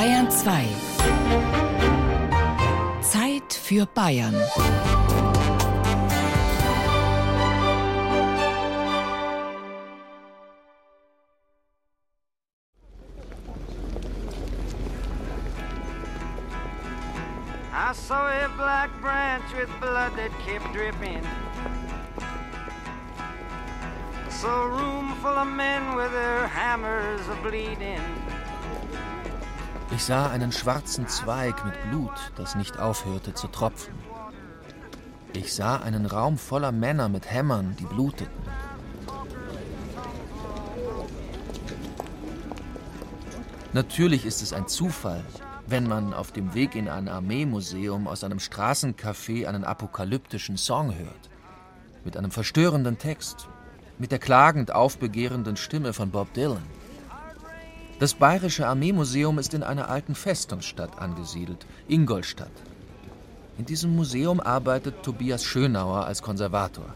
Bayern 2. Zeit für Bayern. I saw a black branch with blood that kept dripping. Saw a room full of men with their hammers a bleeding. Ich sah einen schwarzen Zweig mit Blut, das nicht aufhörte zu tropfen. Ich sah einen Raum voller Männer mit Hämmern, die bluteten. Natürlich ist es ein Zufall, wenn man auf dem Weg in ein Armeemuseum aus einem Straßencafé einen apokalyptischen Song hört. Mit einem verstörenden Text, mit der klagend aufbegehrenden Stimme von Bob Dylan. Das Bayerische Armeemuseum ist in einer alten Festungsstadt angesiedelt, Ingolstadt. In diesem Museum arbeitet Tobias Schönauer als Konservator.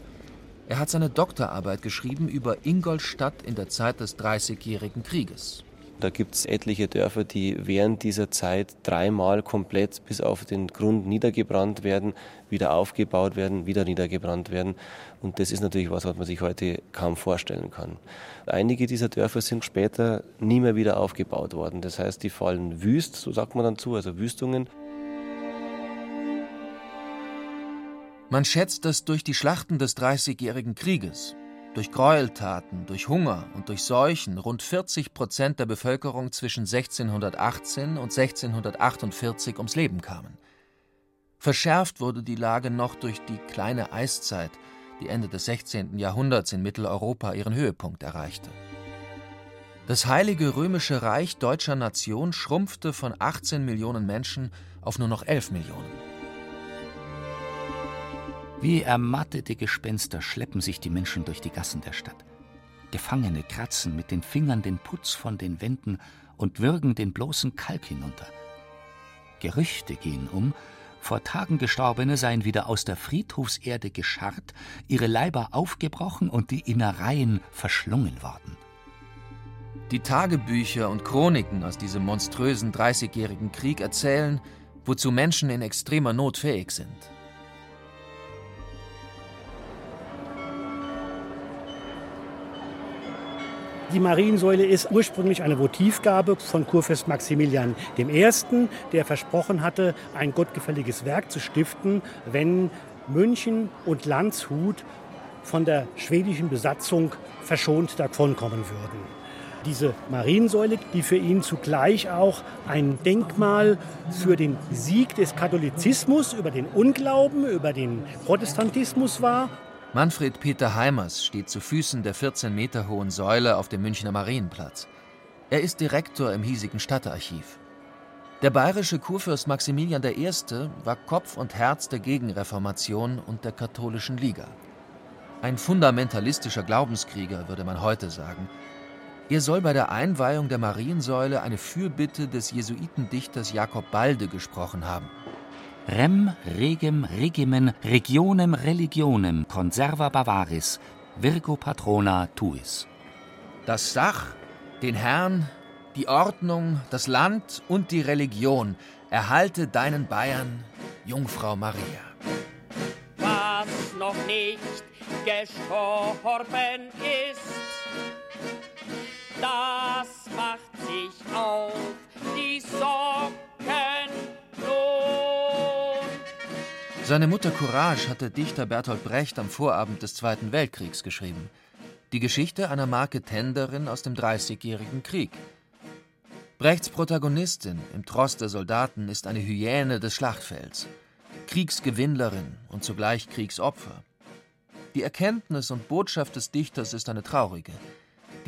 Er hat seine Doktorarbeit geschrieben über Ingolstadt in der Zeit des Dreißigjährigen Krieges. Da gibt es etliche Dörfer, die während dieser Zeit dreimal komplett bis auf den Grund niedergebrannt werden, wieder aufgebaut werden, wieder niedergebrannt werden. Und das ist natürlich was, was man sich heute kaum vorstellen kann. Einige dieser Dörfer sind später nie mehr wieder aufgebaut worden. Das heißt, die fallen wüst, so sagt man dann zu, also Wüstungen. Man schätzt, dass durch die Schlachten des Dreißigjährigen Krieges durch Gräueltaten, durch Hunger und durch Seuchen rund 40 Prozent der Bevölkerung zwischen 1618 und 1648 ums Leben kamen. Verschärft wurde die Lage noch durch die kleine Eiszeit, die Ende des 16. Jahrhunderts in Mitteleuropa ihren Höhepunkt erreichte. Das Heilige Römische Reich deutscher Nation schrumpfte von 18 Millionen Menschen auf nur noch 11 Millionen. Wie ermattete Gespenster schleppen sich die Menschen durch die Gassen der Stadt. Gefangene kratzen mit den Fingern den Putz von den Wänden und würgen den bloßen Kalk hinunter. Gerüchte gehen um, vor Tagen Gestorbene seien wieder aus der Friedhofserde gescharrt, ihre Leiber aufgebrochen und die Innereien verschlungen worden. Die Tagebücher und Chroniken aus diesem monströsen Dreißigjährigen Krieg erzählen, wozu Menschen in extremer Not fähig sind. Die Mariensäule ist ursprünglich eine Votivgabe von Kurfürst Maximilian I., der versprochen hatte, ein gottgefälliges Werk zu stiften, wenn München und Landshut von der schwedischen Besatzung verschont davonkommen würden. Diese Mariensäule, die für ihn zugleich auch ein Denkmal für den Sieg des Katholizismus über den Unglauben, über den Protestantismus war Manfred Peter Heimers steht zu Füßen der 14 Meter hohen Säule auf dem Münchner Marienplatz. Er ist Direktor im hiesigen Stadtarchiv. Der bayerische Kurfürst Maximilian I. war Kopf und Herz der Gegenreformation und der katholischen Liga. Ein fundamentalistischer Glaubenskrieger, würde man heute sagen. Er soll bei der Einweihung der Mariensäule eine Fürbitte des Jesuitendichters Jakob Balde gesprochen haben. Rem regem regimen regionem religionem conserva bavaris virgo patrona tuis. Das Sach, den Herrn, die Ordnung, das Land und die Religion erhalte deinen Bayern, Jungfrau Maria. Was noch nicht gestorben ist, das macht sich auf seine Mutter Courage hatte Dichter Bertolt Brecht am Vorabend des Zweiten Weltkriegs geschrieben. Die Geschichte einer Marketenderin aus dem Dreißigjährigen Krieg. Brechts Protagonistin im Trost der Soldaten ist eine Hyäne des Schlachtfelds, Kriegsgewinnlerin und zugleich Kriegsopfer. Die Erkenntnis und Botschaft des Dichters ist eine traurige.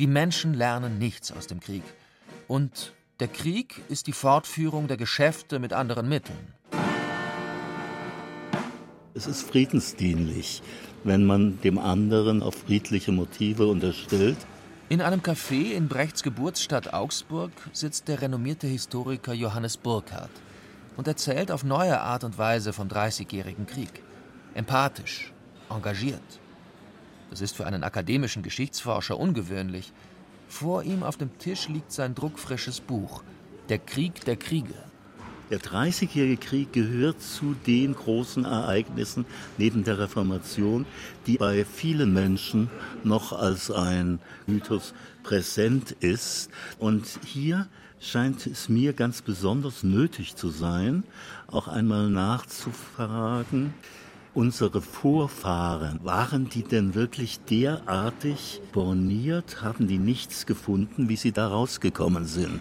Die Menschen lernen nichts aus dem Krieg. Und der Krieg ist die Fortführung der Geschäfte mit anderen Mitteln. Es ist friedensdienlich, wenn man dem anderen auf friedliche Motive unterstellt. In einem Café in Brechts Geburtsstadt Augsburg sitzt der renommierte Historiker Johannes Burkhardt und erzählt auf neue Art und Weise vom Dreißigjährigen Krieg. Empathisch, engagiert. Das ist für einen akademischen Geschichtsforscher ungewöhnlich. Vor ihm auf dem Tisch liegt sein druckfrisches Buch Der Krieg der Kriege. Der Dreißigjährige Krieg gehört zu den großen Ereignissen neben der Reformation, die bei vielen Menschen noch als ein Mythos präsent ist. Und hier scheint es mir ganz besonders nötig zu sein, auch einmal nachzufragen, unsere Vorfahren, waren die denn wirklich derartig borniert? Haben die nichts gefunden, wie sie da rausgekommen sind?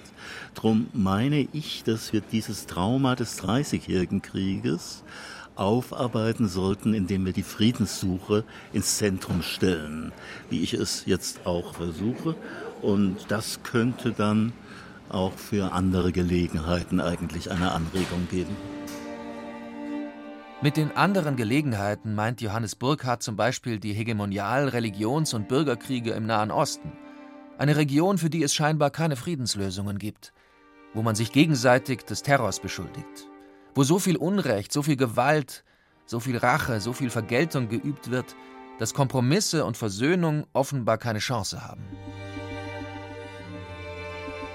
Drum meine ich, dass wir dieses Trauma des Dreißigjährigen Krieges aufarbeiten sollten, indem wir die Friedenssuche ins Zentrum stellen, wie ich es jetzt auch versuche. Und das könnte dann auch für andere Gelegenheiten eigentlich eine Anregung geben. Mit den anderen Gelegenheiten meint Johannes Burckhardt zum Beispiel die Hegemonial-, Religions- und Bürgerkriege im Nahen Osten. Eine Region, für die es scheinbar keine Friedenslösungen gibt, wo man sich gegenseitig des Terrors beschuldigt, wo so viel Unrecht, so viel Gewalt, so viel Rache, so viel Vergeltung geübt wird, dass Kompromisse und Versöhnung offenbar keine Chance haben.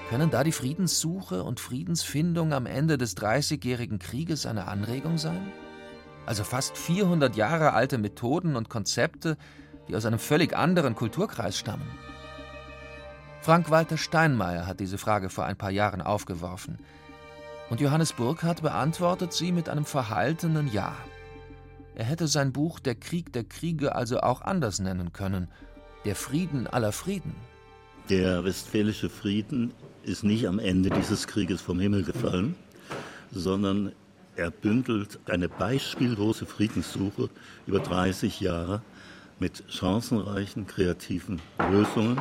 Können da die Friedenssuche und Friedensfindung am Ende des Dreißigjährigen Krieges eine Anregung sein? Also fast 400 Jahre alte Methoden und Konzepte, die aus einem völlig anderen Kulturkreis stammen? Frank-Walter Steinmeier hat diese Frage vor ein paar Jahren aufgeworfen. Und Johannes Burkhardt beantwortet sie mit einem verhaltenen Ja. Er hätte sein Buch Der Krieg der Kriege also auch anders nennen können. Der Frieden aller Frieden. Der westfälische Frieden ist nicht am Ende dieses Krieges vom Himmel gefallen, sondern er bündelt eine beispiellose Friedenssuche über 30 Jahre mit chancenreichen kreativen Lösungen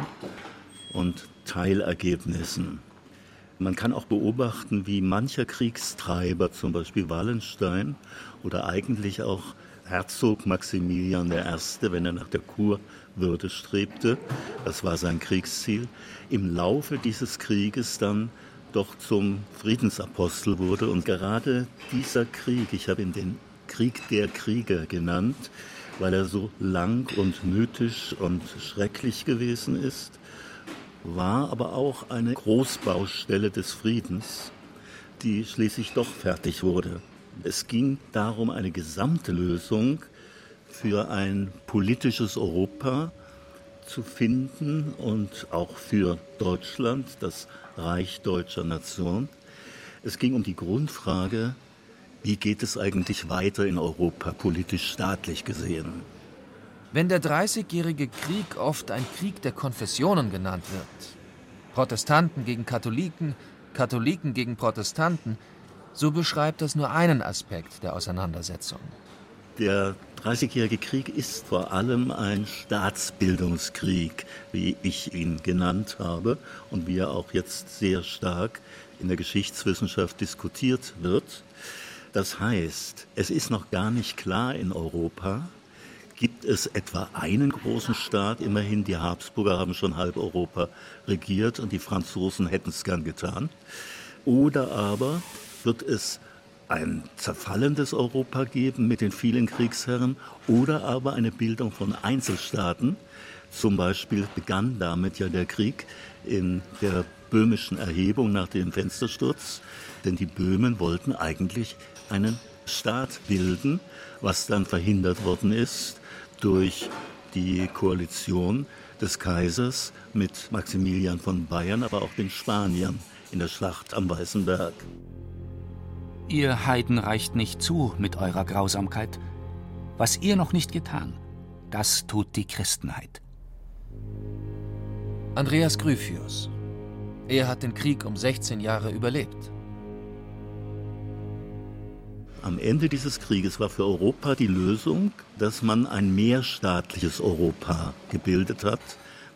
und Teilergebnissen. Man kann auch beobachten, wie mancher Kriegstreiber, zum Beispiel Wallenstein oder eigentlich auch Herzog Maximilian I., wenn er nach der Kurwürde strebte, das war sein Kriegsziel, im Laufe dieses Krieges dann doch zum Friedensapostel wurde. Und gerade dieser Krieg, ich habe ihn den Krieg der Krieger genannt, weil er so lang und mythisch und schrecklich gewesen ist, war aber auch eine Großbaustelle des Friedens, die schließlich doch fertig wurde. Es ging darum, eine gesamte Lösung für ein politisches Europa zu finden und auch für Deutschland, das Reich deutscher Nation. Es ging um die Grundfrage, wie geht es eigentlich weiter in Europa, politisch staatlich gesehen? Wenn der Dreißigjährige Krieg oft ein Krieg der Konfessionen genannt wird, Protestanten gegen Katholiken, Katholiken gegen Protestanten, so beschreibt das nur einen Aspekt der Auseinandersetzung. Der Dreißigjährige Krieg ist vor allem ein Staatsbildungskrieg, wie ich ihn genannt habe und wie er auch jetzt sehr stark in der Geschichtswissenschaft diskutiert wird. Das heißt, es ist noch gar nicht klar in Europa, gibt es etwa einen großen Staat, immerhin die Habsburger haben schon halb Europa regiert und die Franzosen hätten es gern getan, oder aber wird es ein zerfallendes Europa geben mit den vielen Kriegsherren oder aber eine Bildung von Einzelstaaten. Zum Beispiel begann damit ja der Krieg in der böhmischen Erhebung nach dem Fenstersturz, denn die Böhmen wollten eigentlich einen Staat bilden, was dann verhindert worden ist durch die Koalition des Kaisers mit Maximilian von Bayern, aber auch den Spaniern in der Schlacht am Weißen Berg. Ihr Heiden reicht nicht zu mit eurer Grausamkeit. Was ihr noch nicht getan, das tut die Christenheit. Andreas Gryphius. Er hat den Krieg um 16 Jahre überlebt. Am Ende dieses Krieges war für Europa die Lösung, dass man ein mehrstaatliches Europa gebildet hat,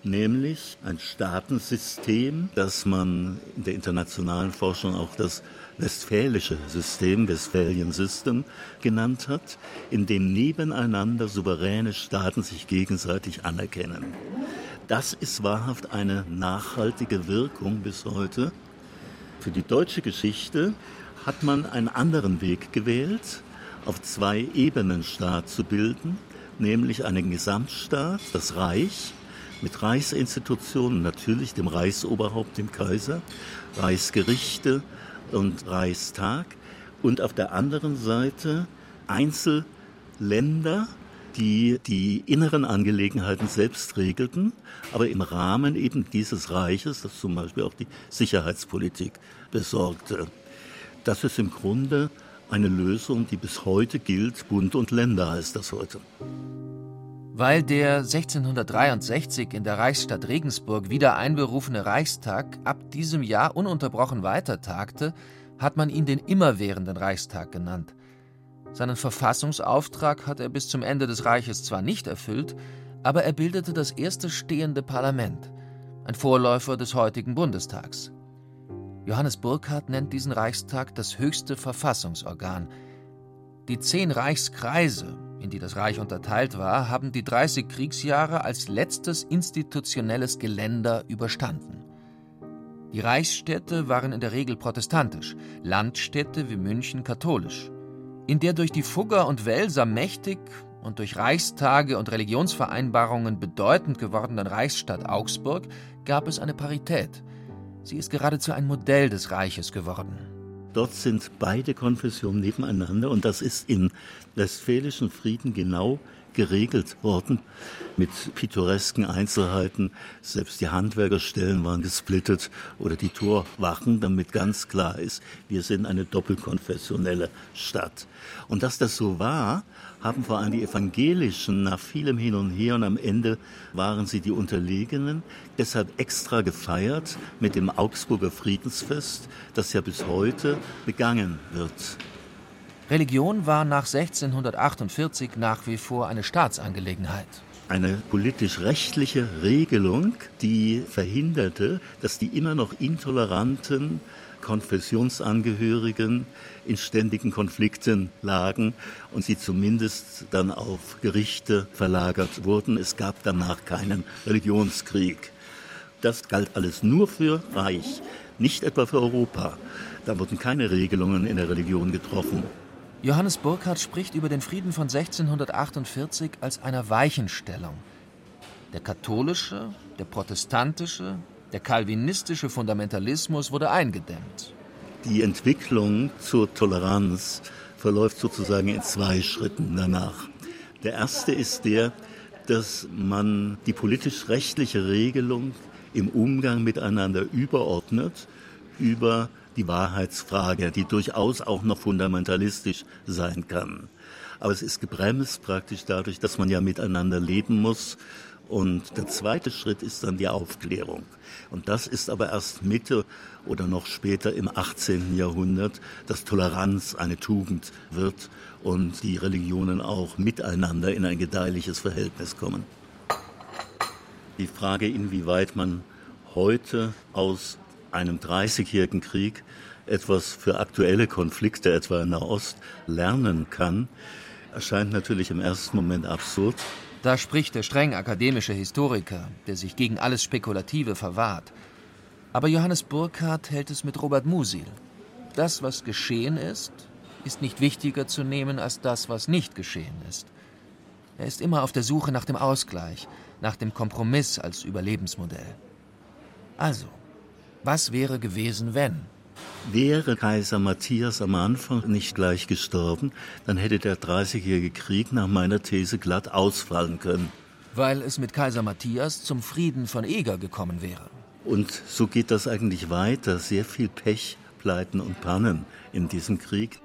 nämlich ein Staatensystem, das man in der internationalen Forschung auch das westfälische System, Westphalian System genannt hat, in dem nebeneinander souveräne Staaten sich gegenseitig anerkennen. Das ist wahrhaft eine nachhaltige Wirkung bis heute. Für die deutsche Geschichte hat man einen anderen Weg gewählt, auf zwei Ebenen Staat zu bilden, nämlich einen Gesamtstaat, das Reich, mit Reichsinstitutionen, natürlich dem Reichsoberhaupt, dem Kaiser, Reichsgerichte und Reichstag und auf der anderen Seite Einzelländer, die die inneren Angelegenheiten selbst regelten, aber im Rahmen eben dieses Reiches, das zum Beispiel auch die Sicherheitspolitik besorgte. Das ist im Grunde eine Lösung, die bis heute gilt. Bund und Länder heißt das heute. Weil der 1663 in der Reichsstadt Regensburg wieder einberufene Reichstag ab diesem Jahr ununterbrochen weitertagte, hat man ihn den immerwährenden Reichstag genannt. Seinen Verfassungsauftrag hat er bis zum Ende des Reiches zwar nicht erfüllt, aber er bildete das erste stehende Parlament, ein Vorläufer des heutigen Bundestags. Johannes Burckhardt nennt diesen Reichstag das höchste Verfassungsorgan. Die zehn Reichskreise, in die das Reich unterteilt war, haben die 30 Kriegsjahre als letztes institutionelles Geländer überstanden. Die Reichsstädte waren in der Regel protestantisch, Landstädte wie München katholisch. In der durch die Fugger und Welser mächtig und durch Reichstage und Religionsvereinbarungen bedeutend gewordenen Reichsstadt Augsburg gab es eine Parität. Sie ist geradezu ein Modell des Reiches geworden. Dort sind beide Konfessionen nebeneinander und das ist im Westfälischen Frieden genau geregelt worden mit pittoresken Einzelheiten. Selbst die Handwerkerstellen waren gesplittet oder die Torwachen, damit ganz klar ist, wir sind eine doppelkonfessionelle Stadt. Und dass das so war, haben vor allem die Evangelischen nach vielem Hin und Her und am Ende waren sie die Unterlegenen, deshalb extra gefeiert mit dem Augsburger Friedensfest, das ja bis heute begangen wird. Religion war nach 1648 nach wie vor eine Staatsangelegenheit. Eine politisch-rechtliche Regelung, die verhinderte, dass die immer noch intoleranten Konfessionsangehörigen in ständigen Konflikten lagen und sie zumindest dann auf Gerichte verlagert wurden. Es gab danach keinen Religionskrieg. Das galt alles nur für Reich, nicht etwa für Europa. Da wurden keine Regelungen in der Religion getroffen. Johannes Burckhardt spricht über den Frieden von 1648 als einer Weichenstellung. Der katholische, der protestantische, der calvinistische Fundamentalismus wurde eingedämmt. Die Entwicklung zur Toleranz verläuft sozusagen in zwei Schritten danach. Der erste ist der, dass man die politisch-rechtliche Regelung im Umgang miteinander überordnet über die Wahrheitsfrage, die durchaus auch noch fundamentalistisch sein kann. Aber es ist gebremst praktisch dadurch, dass man ja miteinander leben muss. Und der zweite Schritt ist dann die Aufklärung. Und das ist aber erst Mitte oder noch später im 18. Jahrhundert, dass Toleranz eine Tugend wird und die Religionen auch miteinander in ein gedeihliches Verhältnis kommen. Die Frage, inwieweit man heute aus einem 30-jährigen Krieg etwas für aktuelle Konflikte, etwa in Nahost, lernen kann, erscheint natürlich im ersten Moment absurd. Da spricht der streng akademische Historiker, der sich gegen alles Spekulative verwahrt. Aber Johannes Burckhardt hält es mit Robert Musil. Das, was geschehen ist, ist nicht wichtiger zu nehmen als das, was nicht geschehen ist. Er ist immer auf der Suche nach dem Ausgleich, nach dem Kompromiss als Überlebensmodell. Also, was wäre gewesen, wenn? Wäre Kaiser Matthias am Anfang nicht gleich gestorben, dann hätte der Dreißigjährige Krieg nach meiner These glatt ausfallen können. Weil es mit Kaiser Matthias zum Frieden von Eger gekommen wäre. Und so geht das eigentlich weiter. Sehr viel Pech, Pleiten und Pannen in diesem Krieg.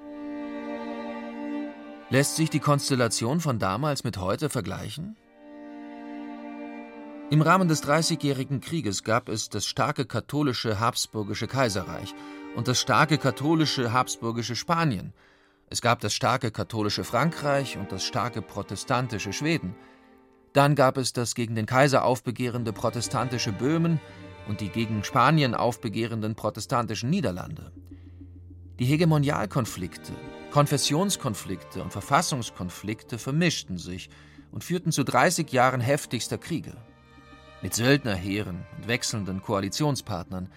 Lässt sich die Konstellation von damals mit heute vergleichen? Im Rahmen des Dreißigjährigen Krieges gab es das starke katholische Habsburgische Kaiserreich und das starke katholische Habsburgische Spanien. Es gab das starke katholische Frankreich und das starke protestantische Schweden. Dann gab es das gegen den Kaiser aufbegehrende protestantische Böhmen und die gegen Spanien aufbegehrenden protestantischen Niederlande. Die Hegemonialkonflikte, Konfessionskonflikte und Verfassungskonflikte vermischten sich und führten zu 30 Jahren heftigster Kriege mit Söldnerheeren und wechselnden Koalitionspartnern.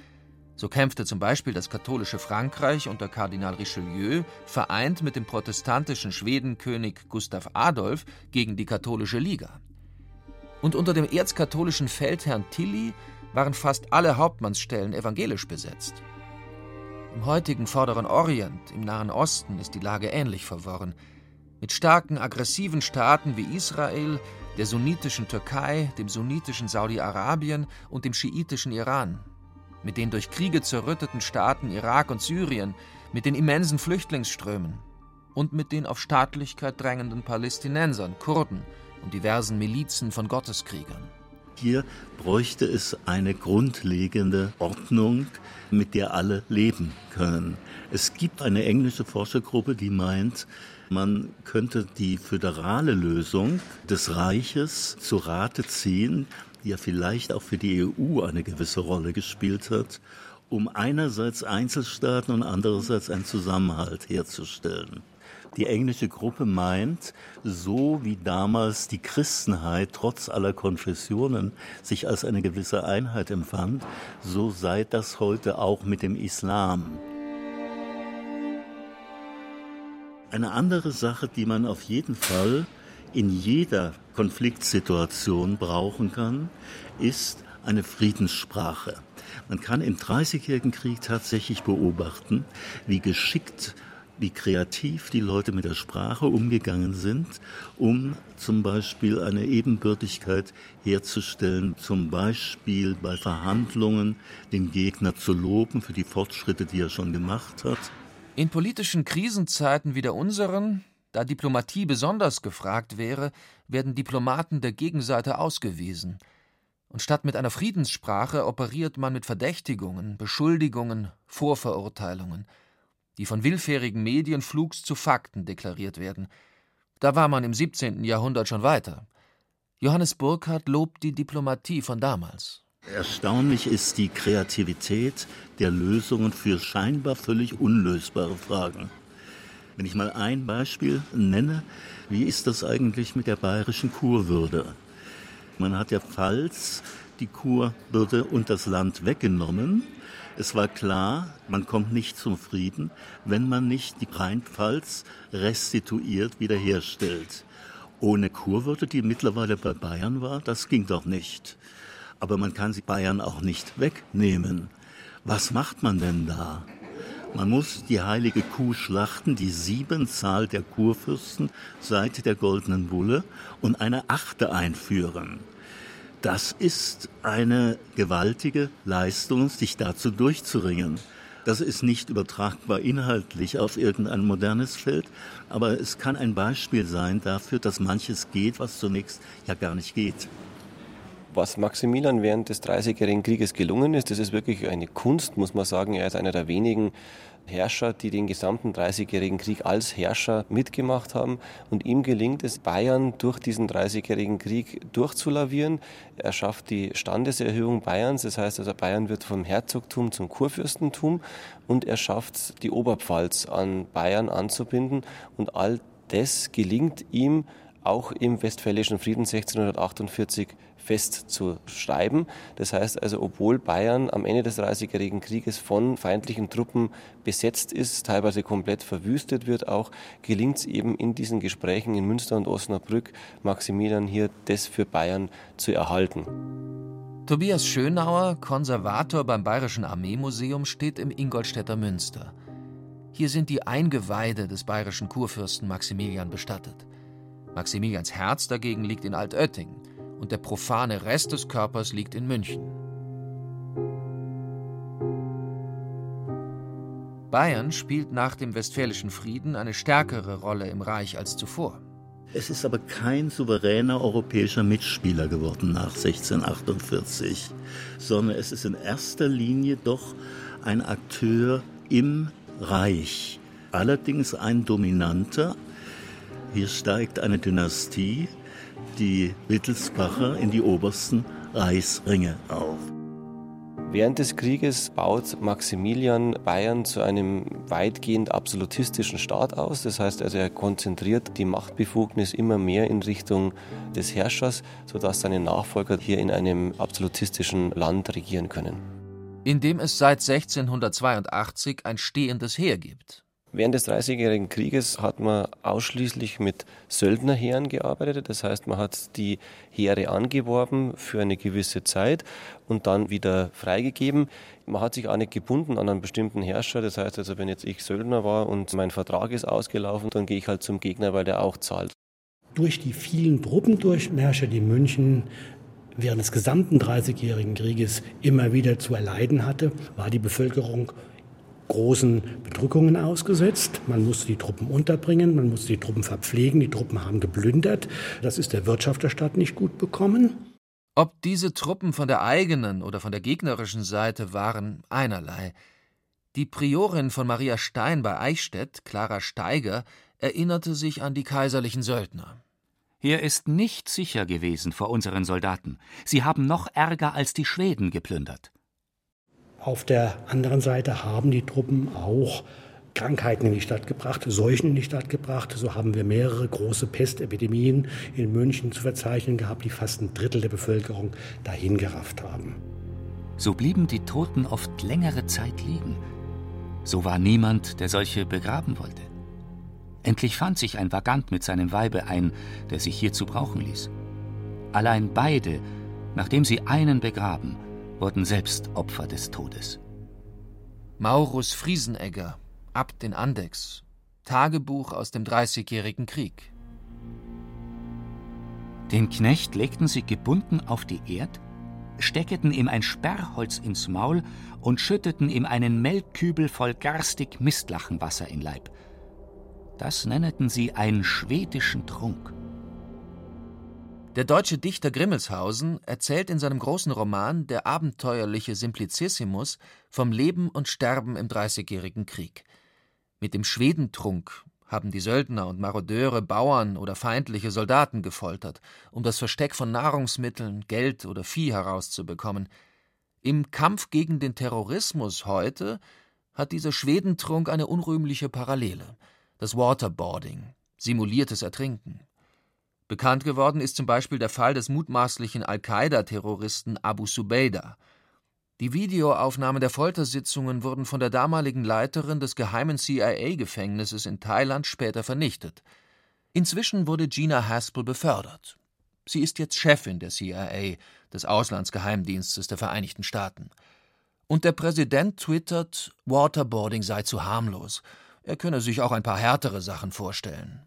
So kämpfte zum Beispiel das katholische Frankreich unter Kardinal Richelieu vereint mit dem protestantischen Schwedenkönig Gustav Adolf gegen die katholische Liga. Und unter dem erzkatholischen Feldherrn Tilly waren fast alle Hauptmannsstellen evangelisch besetzt. Im heutigen Vorderen Orient, im Nahen Osten, ist die Lage ähnlich verworren. Mit starken, aggressiven Staaten wie Israel, der sunnitischen Türkei, dem sunnitischen Saudi-Arabien und dem schiitischen Iran. Mit den durch Kriege zerrütteten Staaten Irak und Syrien, mit den immensen Flüchtlingsströmen und mit den auf Staatlichkeit drängenden Palästinensern, Kurden und diversen Milizen von Gotteskriegern. Hier bräuchte es eine grundlegende Ordnung, mit der alle leben können. Es gibt eine englische Forschergruppe, die meint, man könnte die föderale Lösung des Reiches zu Rate ziehen, die ja vielleicht auch für die EU eine gewisse Rolle gespielt hat, um einerseits Einzelstaaten und andererseits einen Zusammenhalt herzustellen. Die englische Gruppe meint, so wie damals die Christenheit trotz aller Konfessionen sich als eine gewisse Einheit empfand, so sei das heute auch mit dem Islam. Eine andere Sache, die man auf jeden Fall in jeder Konfliktsituation brauchen kann, ist eine Friedenssprache. Man kann im Dreißigjährigen Krieg tatsächlich beobachten, wie geschickt wie kreativ die Leute mit der Sprache umgegangen sind, um zum Beispiel eine Ebenbürtigkeit herzustellen, zum Beispiel bei Verhandlungen den Gegner zu loben für die Fortschritte, die er schon gemacht hat. In politischen Krisenzeiten wie der unseren, da Diplomatie besonders gefragt wäre, werden Diplomaten der Gegenseite ausgewiesen. Und statt mit einer Friedenssprache operiert man mit Verdächtigungen, Beschuldigungen, Vorverurteilungen die von willfährigen Medien flugs zu Fakten deklariert werden. Da war man im 17. Jahrhundert schon weiter. Johannes Burkhardt lobt die Diplomatie von damals. Erstaunlich ist die Kreativität der Lösungen für scheinbar völlig unlösbare Fragen. Wenn ich mal ein Beispiel nenne, wie ist das eigentlich mit der bayerischen Kurwürde? Man hat ja Pfalz die Kurwürde und das Land weggenommen es war klar, man kommt nicht zum Frieden, wenn man nicht die Rheinpfalz restituiert, wiederherstellt. Ohne Kurwürde, die mittlerweile bei Bayern war, das ging doch nicht. Aber man kann sie Bayern auch nicht wegnehmen. Was macht man denn da? Man muss die heilige Kuh schlachten, die Siebenzahl der Kurfürsten seit der goldenen Bulle und eine achte einführen. Das ist eine gewaltige Leistung, sich dazu durchzuringen. Das ist nicht übertragbar inhaltlich auf irgendein modernes Feld, aber es kann ein Beispiel sein dafür, dass manches geht, was zunächst ja gar nicht geht. Was Maximilian während des Dreißigjährigen Krieges gelungen ist, das ist wirklich eine Kunst, muss man sagen. Er ist einer der wenigen Herrscher, die den gesamten Dreißigjährigen Krieg als Herrscher mitgemacht haben. Und ihm gelingt es, Bayern durch diesen Dreißigjährigen Krieg durchzulavieren. Er schafft die Standeserhöhung Bayerns, das heißt also Bayern wird vom Herzogtum zum Kurfürstentum und er schafft die Oberpfalz an Bayern anzubinden. Und all das gelingt ihm auch im Westfälischen Frieden 1648 festzuschreiben. Das heißt also, obwohl Bayern am Ende des Dreißigjährigen Krieges von feindlichen Truppen besetzt ist, teilweise komplett verwüstet wird, auch gelingt es eben in diesen Gesprächen in Münster und Osnabrück Maximilian hier das für Bayern zu erhalten. Tobias Schönauer, Konservator beim Bayerischen Armeemuseum, steht im Ingolstädter Münster. Hier sind die Eingeweide des bayerischen Kurfürsten Maximilian bestattet. Maximilians Herz dagegen liegt in Altötting und der profane Rest des Körpers liegt in München. Bayern spielt nach dem Westfälischen Frieden eine stärkere Rolle im Reich als zuvor. Es ist aber kein souveräner europäischer Mitspieler geworden nach 1648, sondern es ist in erster Linie doch ein Akteur im Reich. Allerdings ein dominanter. Hier steigt eine Dynastie, die Wittelsbacher in die obersten Reichsringe auf. Während des Krieges baut Maximilian Bayern zu einem weitgehend absolutistischen Staat aus. Das heißt also, er konzentriert die Machtbefugnis immer mehr in Richtung des Herrschers, sodass seine Nachfolger hier in einem absolutistischen Land regieren können. In dem es seit 1682 ein stehendes Heer gibt. Während des Dreißigjährigen Krieges hat man ausschließlich mit Söldnerheeren gearbeitet. Das heißt, man hat die Heere angeworben für eine gewisse Zeit und dann wieder freigegeben. Man hat sich auch nicht gebunden an einen bestimmten Herrscher. Das heißt also, wenn jetzt ich Söldner war und mein Vertrag ist ausgelaufen, dann gehe ich halt zum Gegner, weil der auch zahlt. Durch die vielen Truppendurchmärsche, die München während des gesamten Dreißigjährigen Krieges immer wieder zu erleiden hatte, war die Bevölkerung großen Bedrückungen ausgesetzt. Man musste die Truppen unterbringen, man musste die Truppen verpflegen, die Truppen haben geplündert. Das ist der Wirtschaft der Stadt nicht gut bekommen. Ob diese Truppen von der eigenen oder von der gegnerischen Seite waren, einerlei. Die Priorin von Maria Stein bei Eichstätt, Clara Steiger, erinnerte sich an die kaiserlichen Söldner. Er ist nicht sicher gewesen vor unseren Soldaten. Sie haben noch ärger als die Schweden geplündert. Auf der anderen Seite haben die Truppen auch Krankheiten in die Stadt gebracht, Seuchen in die Stadt gebracht. So haben wir mehrere große Pestepidemien in München zu verzeichnen gehabt, die fast ein Drittel der Bevölkerung dahingerafft haben. So blieben die Toten oft längere Zeit liegen. So war niemand, der solche begraben wollte. Endlich fand sich ein Vagant mit seinem Weibe ein, der sich hierzu brauchen ließ. Allein beide, nachdem sie einen begraben, wurden selbst Opfer des Todes. Maurus Friesenegger, Abt in Andex, Tagebuch aus dem Dreißigjährigen Krieg. Den Knecht legten sie gebunden auf die Erd, stecketen ihm ein Sperrholz ins Maul und schütteten ihm einen Melkkübel voll garstig Mistlachenwasser in Leib. Das nenneten sie einen schwedischen Trunk. Der deutsche Dichter Grimmelshausen erzählt in seinem großen Roman Der abenteuerliche Simplicissimus vom Leben und Sterben im Dreißigjährigen Krieg. Mit dem Schwedentrunk haben die Söldner und Marodeure Bauern oder feindliche Soldaten gefoltert, um das Versteck von Nahrungsmitteln, Geld oder Vieh herauszubekommen. Im Kampf gegen den Terrorismus heute hat dieser Schwedentrunk eine unrühmliche Parallele das Waterboarding, simuliertes Ertrinken. Bekannt geworden ist zum Beispiel der Fall des mutmaßlichen Al-Qaida-Terroristen Abu Subeida. Die Videoaufnahmen der Foltersitzungen wurden von der damaligen Leiterin des geheimen CIA-Gefängnisses in Thailand später vernichtet. Inzwischen wurde Gina Haspel befördert. Sie ist jetzt Chefin der CIA, des Auslandsgeheimdienstes der Vereinigten Staaten. Und der Präsident twittert, Waterboarding sei zu harmlos er könne sich auch ein paar härtere Sachen vorstellen.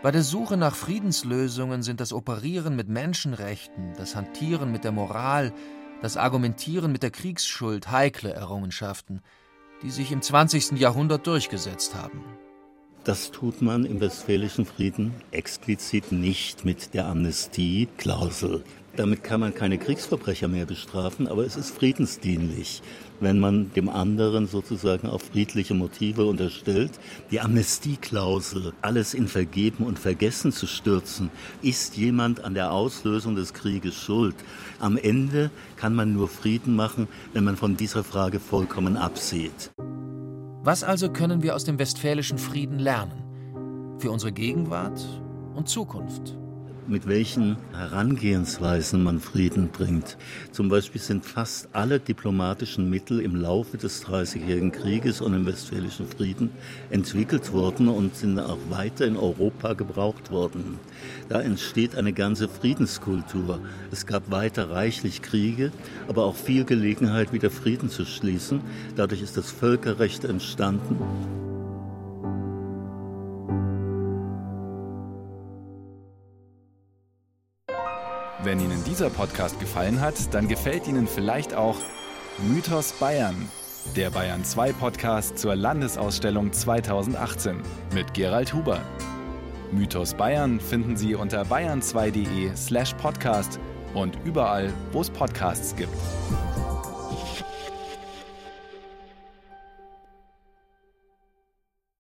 Bei der Suche nach Friedenslösungen sind das Operieren mit Menschenrechten, das Hantieren mit der Moral, das Argumentieren mit der Kriegsschuld heikle Errungenschaften, die sich im 20. Jahrhundert durchgesetzt haben. Das tut man im Westfälischen Frieden explizit nicht mit der Amnestieklausel. Damit kann man keine Kriegsverbrecher mehr bestrafen, aber es ist friedensdienlich wenn man dem anderen sozusagen auf friedliche Motive unterstellt. Die Amnestieklausel, alles in Vergeben und Vergessen zu stürzen, ist jemand an der Auslösung des Krieges schuld. Am Ende kann man nur Frieden machen, wenn man von dieser Frage vollkommen absieht. Was also können wir aus dem westfälischen Frieden lernen? Für unsere Gegenwart und Zukunft? Mit welchen Herangehensweisen man Frieden bringt. Zum Beispiel sind fast alle diplomatischen Mittel im Laufe des Dreißigjährigen Krieges und im Westfälischen Frieden entwickelt worden und sind auch weiter in Europa gebraucht worden. Da entsteht eine ganze Friedenskultur. Es gab weiter reichlich Kriege, aber auch viel Gelegenheit, wieder Frieden zu schließen. Dadurch ist das Völkerrecht entstanden. Wenn Ihnen dieser Podcast gefallen hat, dann gefällt Ihnen vielleicht auch Mythos Bayern, der Bayern 2 Podcast zur Landesausstellung 2018 mit Gerald Huber. Mythos Bayern finden Sie unter bayern2.de/slash podcast und überall, wo es Podcasts gibt.